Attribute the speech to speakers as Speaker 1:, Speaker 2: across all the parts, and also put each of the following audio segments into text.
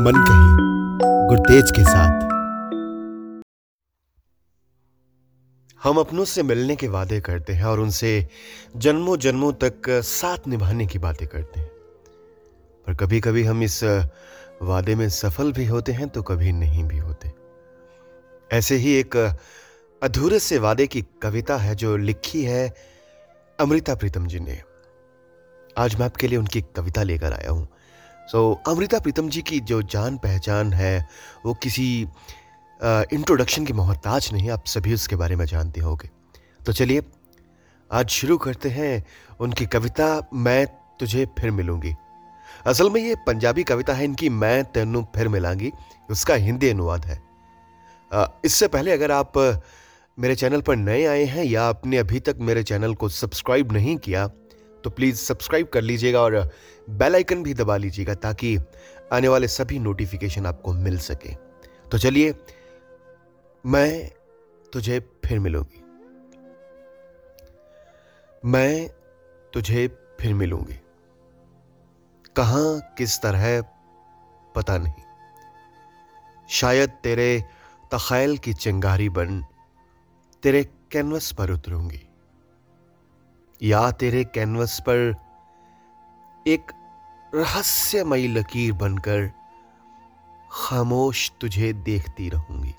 Speaker 1: मन कही गुरतेज के साथ। हम अपनों से मिलने के वादे करते हैं और उनसे जन्मों जन्मों तक साथ निभाने की बातें करते हैं। पर कभी कभी हम इस वादे में सफल भी होते हैं तो कभी नहीं भी होते। ऐसे ही एक अधूरे से वादे की कविता है जो लिखी है अमृता प्रीतम जी ने। आज मैं आपके लिए उनकी कविता लेकर आया हूँ। सो so, अमृता प्रीतम जी की जो जान पहचान है वो किसी इंट्रोडक्शन की मोहताज नहीं आप सभी उसके बारे में जानते होंगे। तो चलिए आज शुरू करते हैं उनकी कविता मैं तुझे फिर मिलूँगी। असल में ये पंजाबी कविता है इनकी मैं तेनू फिर मिलांगी उसका हिंदी अनुवाद है। इससे पहले अगर आप मेरे चैनल पर नए आए हैं या आपने अभी तक मेरे चैनल को सब्सक्राइब नहीं किया तो प्लीज़ सब्सक्राइब कर लीजिएगा और बेल आइकन भी दबा लीजिएगा ताकि आने वाले सभी नोटिफिकेशन आपको मिल सके। तो चलिए, मैं तुझे फिर मिलूँगी। मैं तुझे फिर मिलूँगी। कहाँ, किस तरह, पता नहीं। शायद तेरे तखैल की चिंगारी बन, तेरे कैनवस पर उतरूँगी। या तेरे कैनवस पर एक रहस्यमयी लकीर बनकर खामोश तुझे देखती रहूँगी।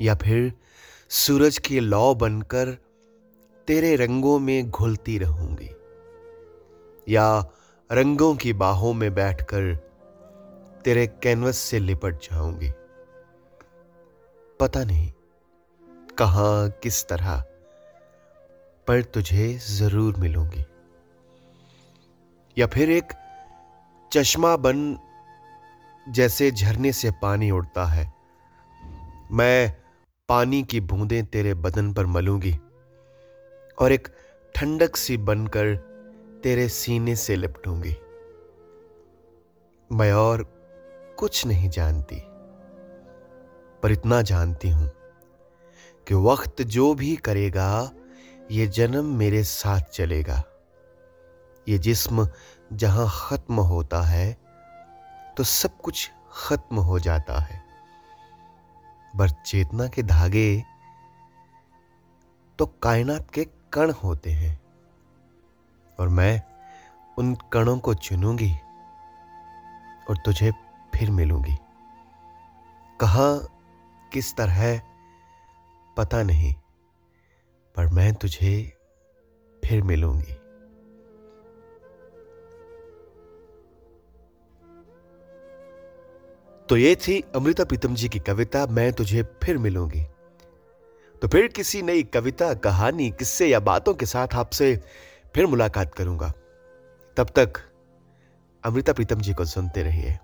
Speaker 1: या फिर सूरज की लौ बनकर तेरे रंगों में घुलती रहूँगी। या रंगों की बाहों में बैठकर तेरे कैनवस से लिपट जाऊँगी। पता नहीं कहाँ, किस तरह पर तुझे ज़रूर मिलूँगी। या फिर एक चश्मा बन जैसे झरने से पानी उड़ता है। मैं पानी की बूंदें तेरे बदन पर मलूँगी और एक ठंडक सी बनकर तेरे सीने से लिपटूँगी। मैं और कुछ नहीं जानती, पर इतना जानती हूँ कि वक्त जो भी करेगा ये जन्म मेरे साथ चलेगा। ये जिस्म जहाँ खत्म होता है तो सब कुछ खत्म हो जाता है। पर चेतना के धागे तो कायनात के कण होते हैं। और मैं उन कणों को चुनूँगी और तुझे फिर मिलूँगी। कहा, किस तरह, पता नहीं। पर मैं तुझे फिर मिलूँगी। तो ये थी अमृता प्रीतम जी की कविता, मैं तुझे फिर मिलूँगी। तो फिर किसी नई कविता, कहानी, किस्से या बातों के साथ आपसे फिर मुलाकात करूँगा। तब तक अमृता प्रीतम जी को सुनते रहिए।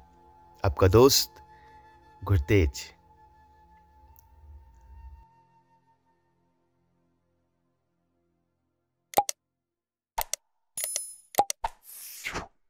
Speaker 1: आपका दोस्त गुरतेज।